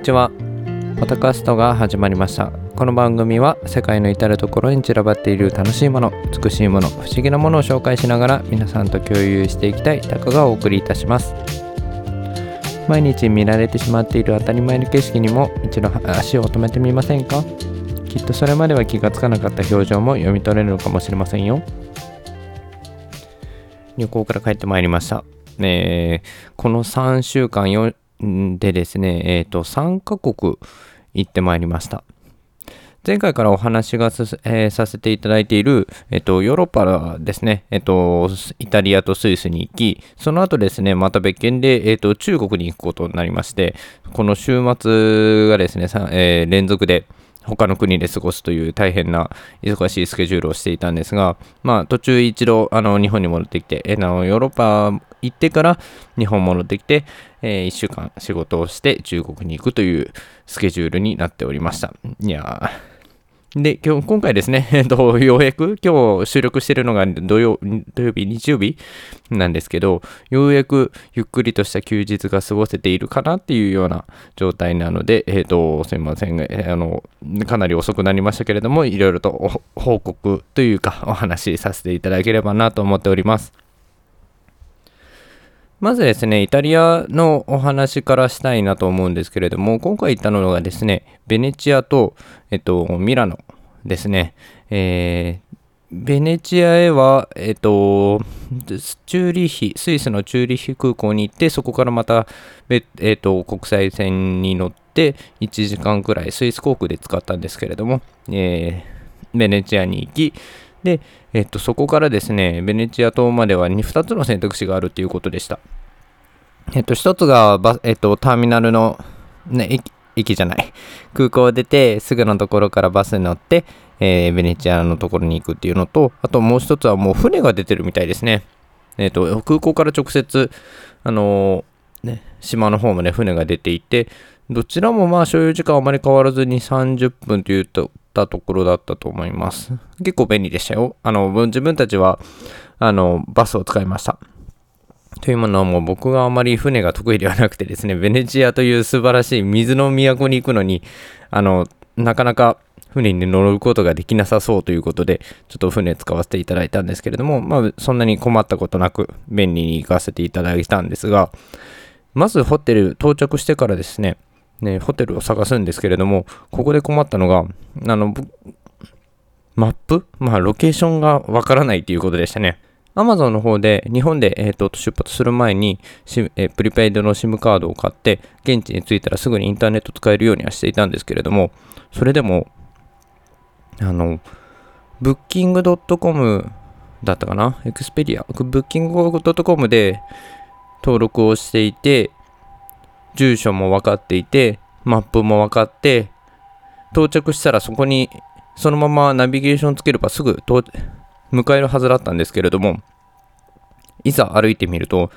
にちは。ポタカストが始まりました。この番組は世界の至る所に散らばっている楽しいもの美しいもの不思議なものを紹介しながら皆さんと共有していきたいタカがお送りいたします。毎日見られてしまっている当たり前の景色にも一度足を止めてみませんか？きっとそれまでは気がつかなかった表情も読み取れるのかもしれませんよ。旅行から帰ってまいりました、えー、この3週間でですね、えっ、ー、と、3カ国行ってまいりました。前回からお話がさ,、えー、させていただいている、えっと、ヨーロッパですね、えっと、イタリアとスイスに行き、その後ですね、また別件で、えっと、中国に行くことになりまして、この週末がですね、えー、連続で、他の国で過ごすという大変な忙しいスケジュールをしていたんですが、まあ、途中一度あの日本に戻ってきて、えのヨーロッパ行ってから日本戻ってきて、えー、1週間仕事をして中国に行くというスケジュールになっておりました。いやーで、今日、今回ですね、えっと、ようやく、今日収録してるのが土曜土曜日、日曜日なんですけど、ようやくゆっくりとした休日が過ごせているかなっていうような状態なので、えっ、と、すいません、あの、かなり遅くなりましたけれども、いろいろと報告というか、お話しさせていただければなと思っております。まずですね、イタリアのお話からしたいなと思うんですけれども、今回行ったのがですね、ベネチアと、えっと、ミラノですね。えー、ベネチアへは、えっと、チューリヒ、スイスのチューリヒ空港に行って、そこからまた、えっと、国際線に乗って、1時間くらいスイス航空で使ったんですけれども、えー、ベネチアに行き、で、えっと、そこからですね、ベネチア島までは 2, 2つの選択肢があるということでした。えっと、1つがバ、えっと、ターミナルの、ね、駅駅じゃない、空港を出て、すぐのところからバスに乗って、えー、ベネチアのところに行くっていうのと、あともう1つはもう船が出てるみたいですね。えっと、空港から直接、あのー、ね、島の方まで船が出ていて、どちらもまあ所有時間あまり変わらずに30分というとたところだったと思います。結構便利でしたよ。あの、自分たちは、あの、バスを使いました。というものはもう僕があまり船が得意ではなくてですね、ベネチアという素晴らしい水の都に行くのに、あの、なかなか船に乗ることができなさそうということで、ちょっと船使わせていただいたんですけれども、まあ、そんなに困ったことなく便利に行かせていただいたんですが、まずホテル到着してからですね、ね、ホテルを探すんですけれども、ここで困ったのが、あの、マップ？まあ、ロケーションがわからないということでしたね。Amazon の方で、日本で、えーと、出発する前に、えー、プリペイドの SIM カードを買って、現地に着いたらすぐにインターネット使えるようにはしていたんですけれども、それでも、あの、booking.com だったかな？エクスペリア、booking.com で登録をしていて、住所も分かっていて、マップも分かって、到着したらそこにそのままナビゲーションつければすぐ到着迎えるはずだったんですけれども、いざ歩いてみると、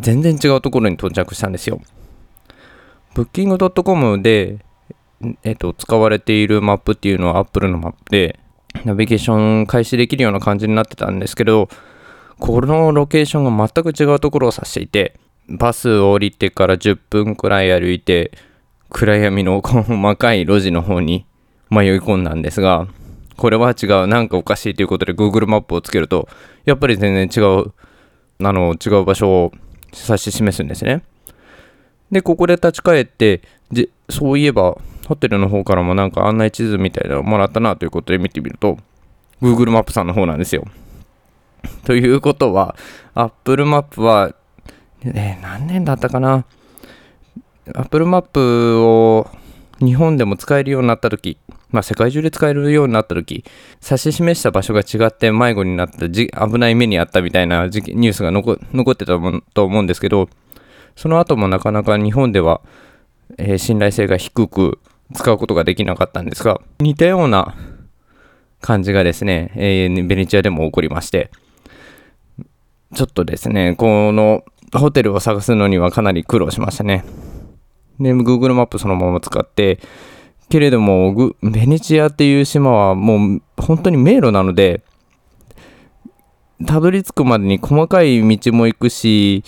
全然違うところに到着したんですよ。Booking.com で、えっと、使われているマップっていうのは Apple のマップで、ナビゲーション開始できるような感じになってたんですけど、このロケーションが全く違うところを指していて、バスを降りてから10分くらい歩いて、暗闇の細かい路地の方に迷い込んだんですが、これは違う、なんかおかしいということで Google マップをつけると、やっぱり全然違う、あの、違う場所を指し示すんですね。で、ここで立ち返って、でそういえば、ホテルの方からもなんか案内地図みたいなのをもらったなということで見てみると、Google マップさんの方なんですよ。ということは、Apple マップはえ、何年だったかな？Apple マップを日本でも使えるようになった時、まあ世界中で使えるようになった時、指し示した場所が違って迷子になった、危ない目にあったみたいなニュースが残ってたと思うんですけど、その後もなかなか日本では、えー、信頼性が低く使うことができなかったんですが、似たような感じがですね、えー、ベネチアでも起こりまして、ちょっとですね、このホテルを探すのにはかなり苦労しましたね。で、Google マップそのまま使って、けれども、ベネチアっていう島はもう本当に迷路なので、たどり着くまでに細かい道も行くし、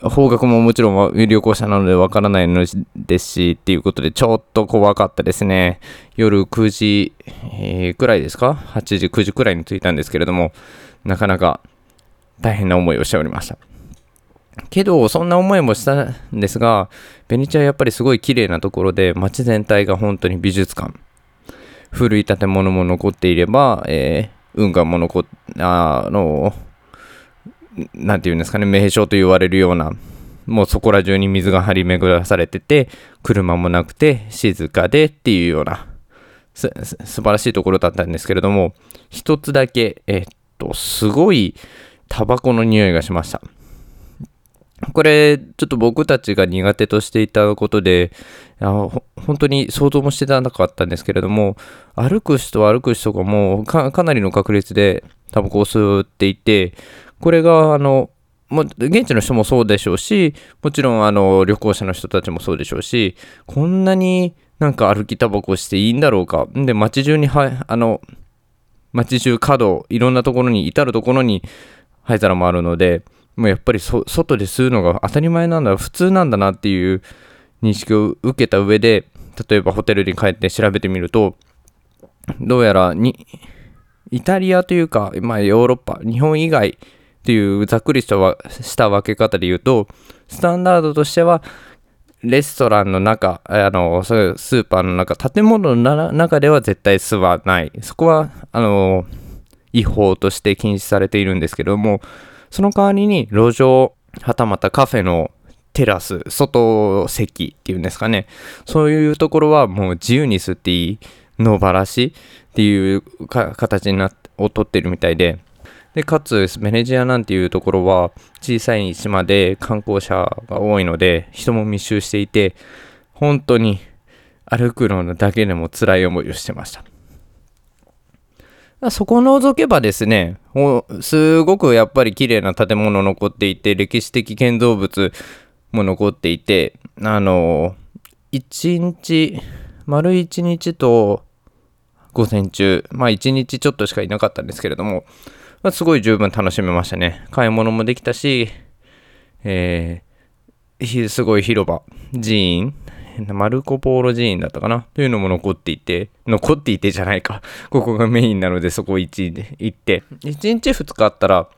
方角ももちろん旅行者なのでわからないのですし、っていうことでちょっと怖かったですね。夜9時、えー、くらいですか ?8 時、9時くらいに着いたんですけれども、なかなか大変な思いをしておりました。けど、そんな思いもしたんですが、ベネチアはやっぱりすごい綺麗なところで、街全体が本当に美術館。古い建物も残っていれば、えー、運河も残っ、あの、なんていうんですかね、名所と言われるような、もうそこら中に水が張り巡らされてて、車もなくて、静かでっていうような、す、素晴らしいところだったんですけれども、一つだけ、えっと、すごいタバコの匂いがしました。これ、ちょっと僕たちが苦手としていたことで、あ本当に想像もしてなかったんですけれども、歩く人歩く人がもうかなりの確率でタバコを吸っていて、これが、あの、も現地の人もそうでしょうし、もちろんあの旅行者の人たちもそうでしょうし、こんなになんか歩きタバコしていいんだろうか。で、街中には、あの、街中角、いろんなところに、至るところに灰皿もあるので、もうやっぱり外で吸うのが当たり前なんだ、普通なんだなっていう認識を受けた上で、例えばホテルに帰って調べてみると、どうやらに、イタリアというか、まあヨーロッパ、日本以外っていうざっくりしたした分け方で言うと、スタンダードとしては、レストランの中、あの、スーパーの中、建物の中では絶対吸わない。そこは、あの、違法として禁止されているんですけども、その代わりに路上、はたまたカフェのテラス、外席っていうんですかね。そういうところはもう自由に吸っていい野ばらしっていう形になをとってるみたいで。で、かつ、ベネジアなんていうところは小さい島で観光者が多いので、人も密集していて、本当に歩くのだけでも辛い思いをしてました。そこを除けばですね、すごくやっぱり綺麗な建物残っていて、歴史的建造物も残っていて、あの、1日、丸1日と午前中、まあ1日ちょっとしかいなかったんですけれども、まあ、すごい十分楽しめましたね。買い物もできたし、えー、すごい広場、寺院、マルコ・ポーロ寺院だったかな？というのも残っていて、残っていてじゃないか。ここがメインなのでそこ1位で行って、1日2日あったら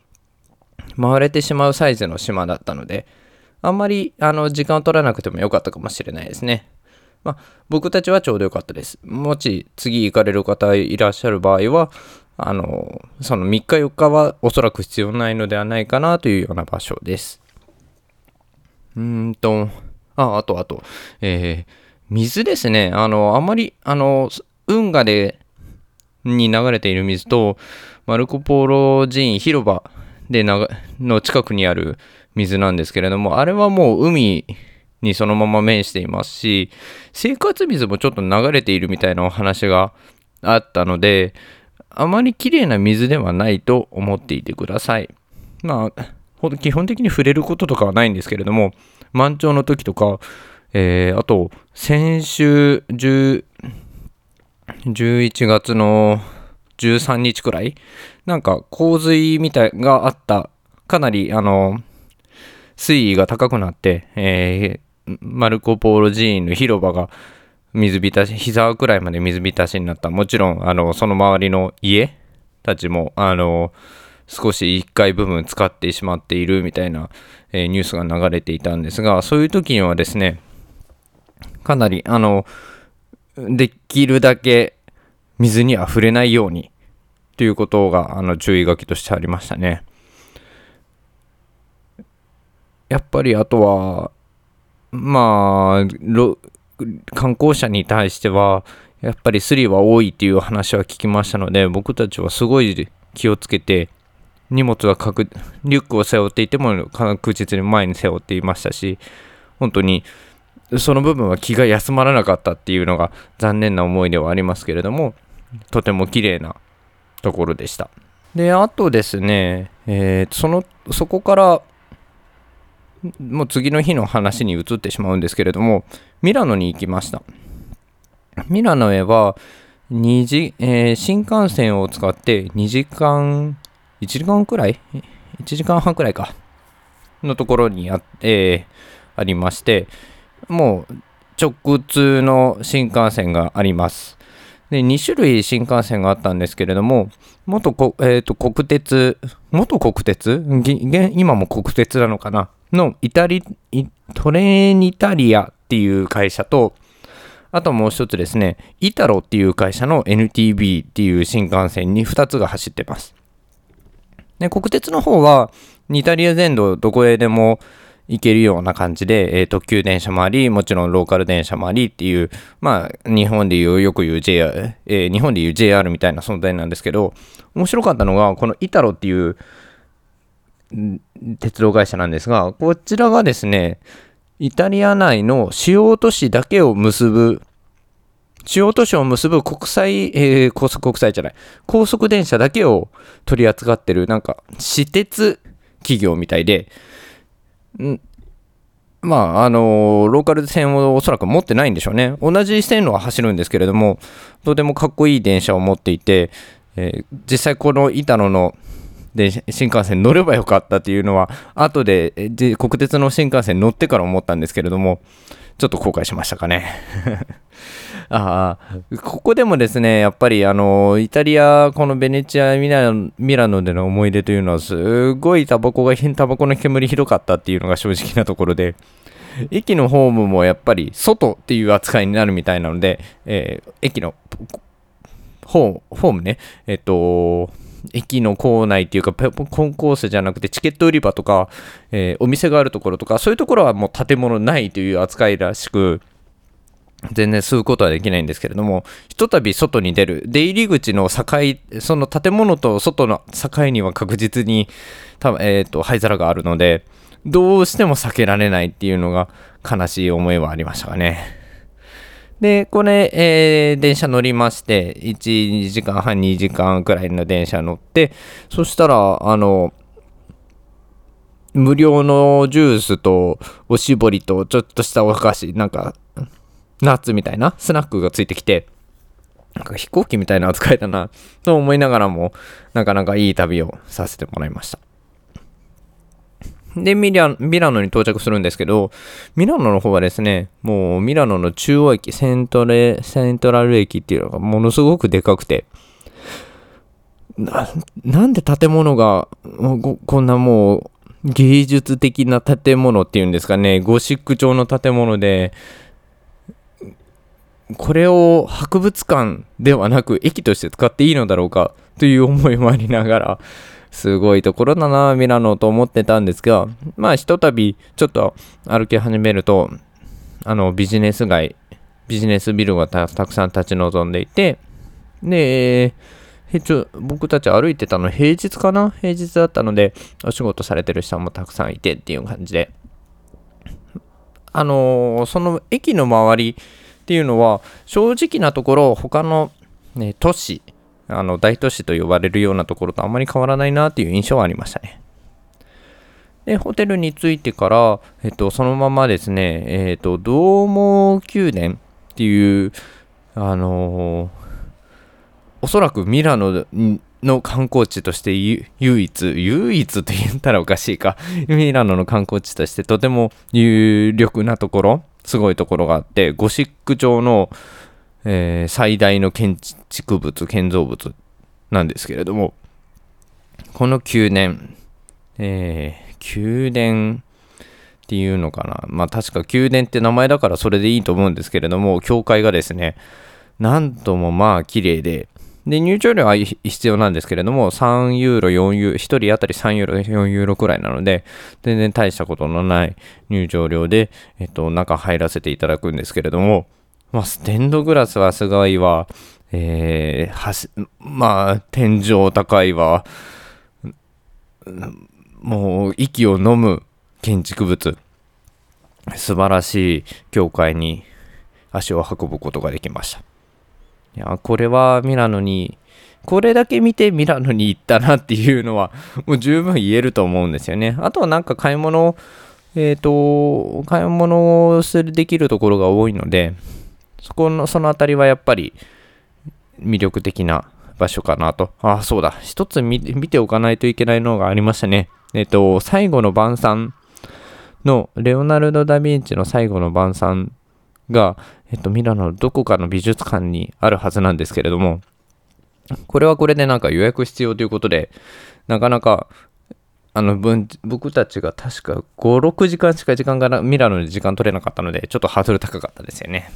回れてしまうサイズの島だったので、あんまりあの時間を取らなくてもよかったかもしれないですね。まあ、僕たちはちょうどよかったです。もし次行かれる方いらっしゃる場合は、あの、その3日4日はおそらく必要ないのではないかなというような場所です。うーんと、あ、あとあと、えー、水ですね。あの、あまり、あの、運河で、に流れている水と、マルコ・ポーロ寺院広場でなの近くにある水なんですけれども、あれはもう海にそのまま面していますし、生活水もちょっと流れているみたいなお話があったので、あまり綺麗な水ではないと思っていてください。まあ、基本的に触れることとかはないんですけれども、満潮の時とか、えー、あと、先週10、11月の13日くらい、なんか洪水みたいがあった、かなり、あの、水位が高くなって、えー、マルコ・ポーロ寺院の広場が水浸し、膝くらいまで水浸しになった。もちろん、あの、その周りの家たちも、あの、少し1階部分使ってしまっているみたいな、えー、ニュースが流れていたんですが、そういう時にはですね、かなり、あの、できるだけ水に溢れないようにということが、あの、注意書きとしてありましたね。やっぱりあとは、まあ、観光者に対しては、やっぱりスリは多いっていう話は聞きましたので、僕たちはすごい気をつけて、荷物は確リュックを背負っていても確実に前に背負っていましたし本当にその部分は気が休まらなかったっていうのが残念な思いではありますけれどもとても綺麗なところでした。であとですね、えー、そのそこからもう次の日の話に移ってしまうんですけれどもミラノに行きました。ミラノへは2時、えー、新幹線を使って2時間1時間くらい ?1 時間半くらいか。のところにあ,、えー、ありまして、もう直通の新幹線があります。で2種類新幹線があったんですけれども、元こ、えーと、国鉄、元国鉄？今も国鉄なのかな？のイタリ、トレーニタリアっていう会社と、あともう一つですね、イタロっていう会社の NTB っていう新幹線に2つが走ってます。で、国鉄の方は、イタリア全土どこへでも行けるような感じで、えー、特急電車もあり、もちろんローカル電車もありっていう、まあ、日本でいう、よく言う JR、えー、日本でいう JR みたいな存在なんですけど、面白かったのが、このイタロっていう鉄道会社なんですが、こちらがですね、イタリア内の主要都市だけを結ぶ、主要都市を結ぶ国際、えー、高速国際じゃない、高速電車だけを取り扱ってる、なんか、私鉄企業みたいで、ん？まあ、あのー、ローカル線をおそらく持ってないんでしょうね。同じ線路は走るんですけれども、とてもかっこいい電車を持っていて、えー、実際この板野ので新幹線乗ればよかったっていうのは後でで国鉄の新幹線乗ってから思ったんですけれどもちょっと後悔しましたかね。ああここでもですねやっぱりあのイタリアこのベネチアミラミラノでの思い出というのはすごいタバコがタバコの煙ひどかったっていうのが正直なところで駅のホームもやっぱり外っていう扱いになるみたいなので、えー、駅のホームね。えっと駅の構内っていうか、コンコースじゃなくてチケット売り場とか、えー、お店があるところとか、そういうところはもう建物ないという扱いらしく、全然吸うことはできないんですけれども、ひとたび外に出る、出入り口の境、その建物と外の境には確実に、多分えっ、ー、と、灰皿があるので、どうしても避けられないっていうのが悲しい思いはありましたかね。で、これ、えー、電車乗りまして、1、2時間半、2時間くらいの電車乗って、そしたら、あの、無料のジュースとおしぼりとちょっとしたお菓子、なんか、ナッツみたいなスナックがついてきて、なんか飛行機みたいな扱いだな、と思いながらも、なかなかいい旅をさせてもらいました。で、ミラミラノに到着するんですけど、ミラノの方はですね、もうミラノの中央駅、セントレ、セントラル駅っていうのがものすごくでかくて、ななんで建物がこんなもう芸術的な建物っていうんですかね、ゴシック調の建物で、これを博物館ではなく駅として使っていいのだろうかという思いもありながら、すごいところだな、ミラノと思ってたんですが、まあ、ひとたびちょっと歩き始めると、あの、ビジネス街、ビジネスビルがたくさん立ち望んでいて、で、えちょ僕たち歩いてたの平日かな？平日だったので、お仕事されてる人もたくさんいてっていう感じで、あのー、その駅の周りっていうのは、正直なところ、他の、ね、都市、あの大都市と呼ばれるようなところとあんまり変わらないなっていう印象はありましたね。で、ホテルに着いてから、えっと、そのままですね、えっと、ドーモ宮殿っていう、あのー、おそらくミラノの観光地として唯一、唯一と言ったらおかしいか、ミラノの観光地としてとても有力なところ、すごいところがあって、ゴシック調の、えー、最大の建築物、建造物なんですけれども、この宮殿、えー、宮殿っていうのかな。まあ確か宮殿って名前だからそれでいいと思うんですけれども、教会がですね、なんともまあ綺麗で、で、入場料は必要なんですけれども、3ユーロ、4ユーロ、1人当たり3ユーロ、4ユーロくらいなので、全然大したことのない入場料で、えっと、中入らせていただくんですけれども、まあ、ステンドグラスはすごいわ。えー、はし、まあ、天井高いわ。もう、息を飲む建築物。素晴らしい教会に足を運ぶことができました。いや、これはミラノに、これだけ見てミラノに行ったなっていうのは、もう十分言えると思うんですよね。あとはなんか買い物、えっ、ー、と、買い物をするできるところが多いので、そこの、そのあたりはやっぱり魅力的な場所かなと。ああ、そうだ。一つ見ておかないといけないのがありましたね。えっと、最後の晩餐のレオナルド・ダ・ヴィンチの最後の晩餐が、えっと、ミラノのどこかの美術館にあるはずなんですけれども、これはこれでなんか予約必要ということで、なかなか、あの、僕たちが確か5、6時間しか時間がミラノで時間取れなかったので、ちょっとハードル高かったですよね。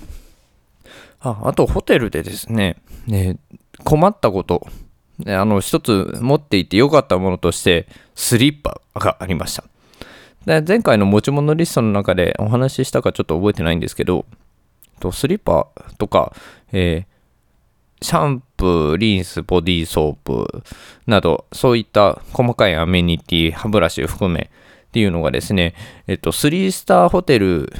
ああと、ホテルでですね、ね困ったこと、あの、一つ持っていて良かったものとして、スリッパがありました。で前回の持ち物リストの中でお話ししたかちょっと覚えてないんですけど、スリッパとか、えー、シャンプー、リンス、ボディーソープなど、そういった細かいアメニティ、歯ブラシ含めっていうのがですね、えっと、3スターホテル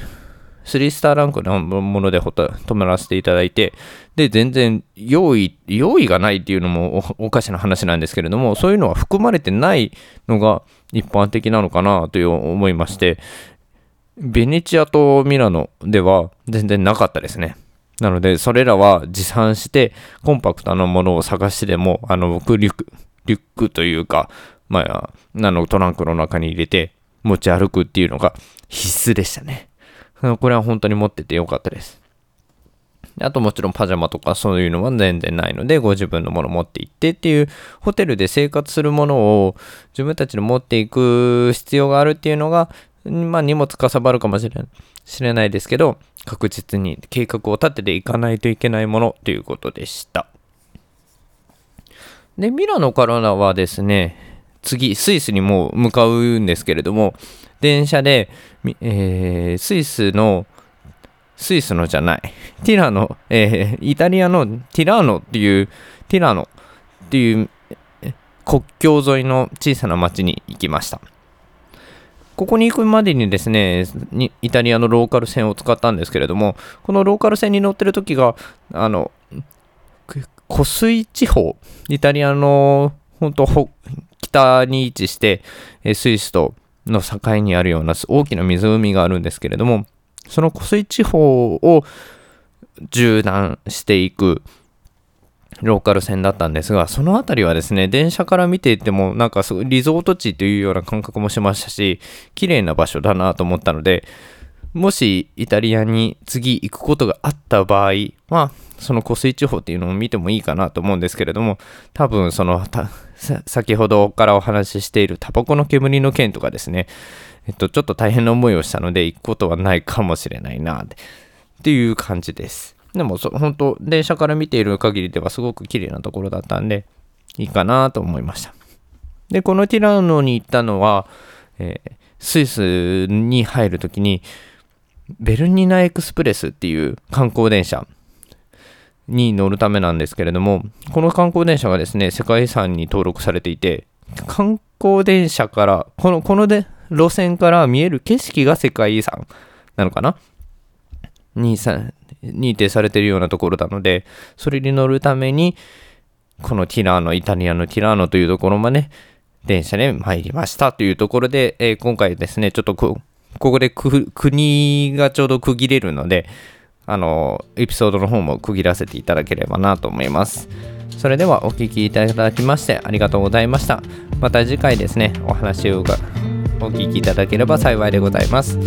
3スターランクのもので止めらせていただいて、で、全然用意、用意がないっていうのもおかしな話なんですけれども、そういうのは含まれてないのが一般的なのかなという思いまして、ベネチアとミラノでは全然なかったですね。なので、それらは持参して、コンパクトなものを探してでも、あの、僕、リュック、リュックというか、まあ、あの、トランクの中に入れて持ち歩くっていうのが必須でしたね。これは本当に持っててよかったです。あともちろんパジャマとかそういうのは全然ないので、ご自分のもの持って行ってっていう、ホテルで生活するものを自分たちで持っていく必要があるっていうのが、まあ荷物かさばるかもしれ知れないですけど、確実に計画を立てていかないといけないものということでした。で、ミラノからはですね、次、スイスにもう向かうんですけれども、電車で、えー、スイスの、スイスのじゃない、ティラノ、えー、イタリアのティラーノっていう、ティラノっていう国境沿いの小さな町に行きました。ここに行くまでにですね、イタリアのローカル線を使ったんですけれども、このローカル線に乗ってる時が、あの、湖水地方、イタリアの本当北に位置して、スイスとの境にあるような大きな湖があるんですけれども、その湖水地方を縦断していくローカル線だったんですが、その辺りはですね、電車から見ていても、なんかすごいリゾート地というような感覚もしましたし、綺麗な場所だなと思ったので、もしイタリアに次行くことがあった場合は、その湖水地方っていうのを見てもいいかなと思うんですけれども、多分その、先ほどからお話ししているタバコの煙の件とかですね、えっと、ちょっと大変な思いをしたので行くことはないかもしれないなっていう感じです。でもそ、本当電車から見ている限りではすごく綺麗なところだったんで、いいかなと思いました。で、このティラノに行ったのは、えー、スイスに入るときに、ベルニナエクスプレスっていう観光電車に乗るためなんですけれども、この観光電車がですね、世界遺産に登録されていて、観光電車から、この、こので路線から見える景色が世界遺産なのかな？にさ認定されているようなところなので、それに乗るために、このティラーノ、イタリアのティラーノというところまで、電車で参りましたというところで、えー、今回ですね、ちょっとここで国がちょうど区切れるので、あの、エピソードの方も区切らせていただければなと思います。それではお聴きいただきましてありがとうございました。また次回ですね、お話をお聞きいただければ幸いでございます。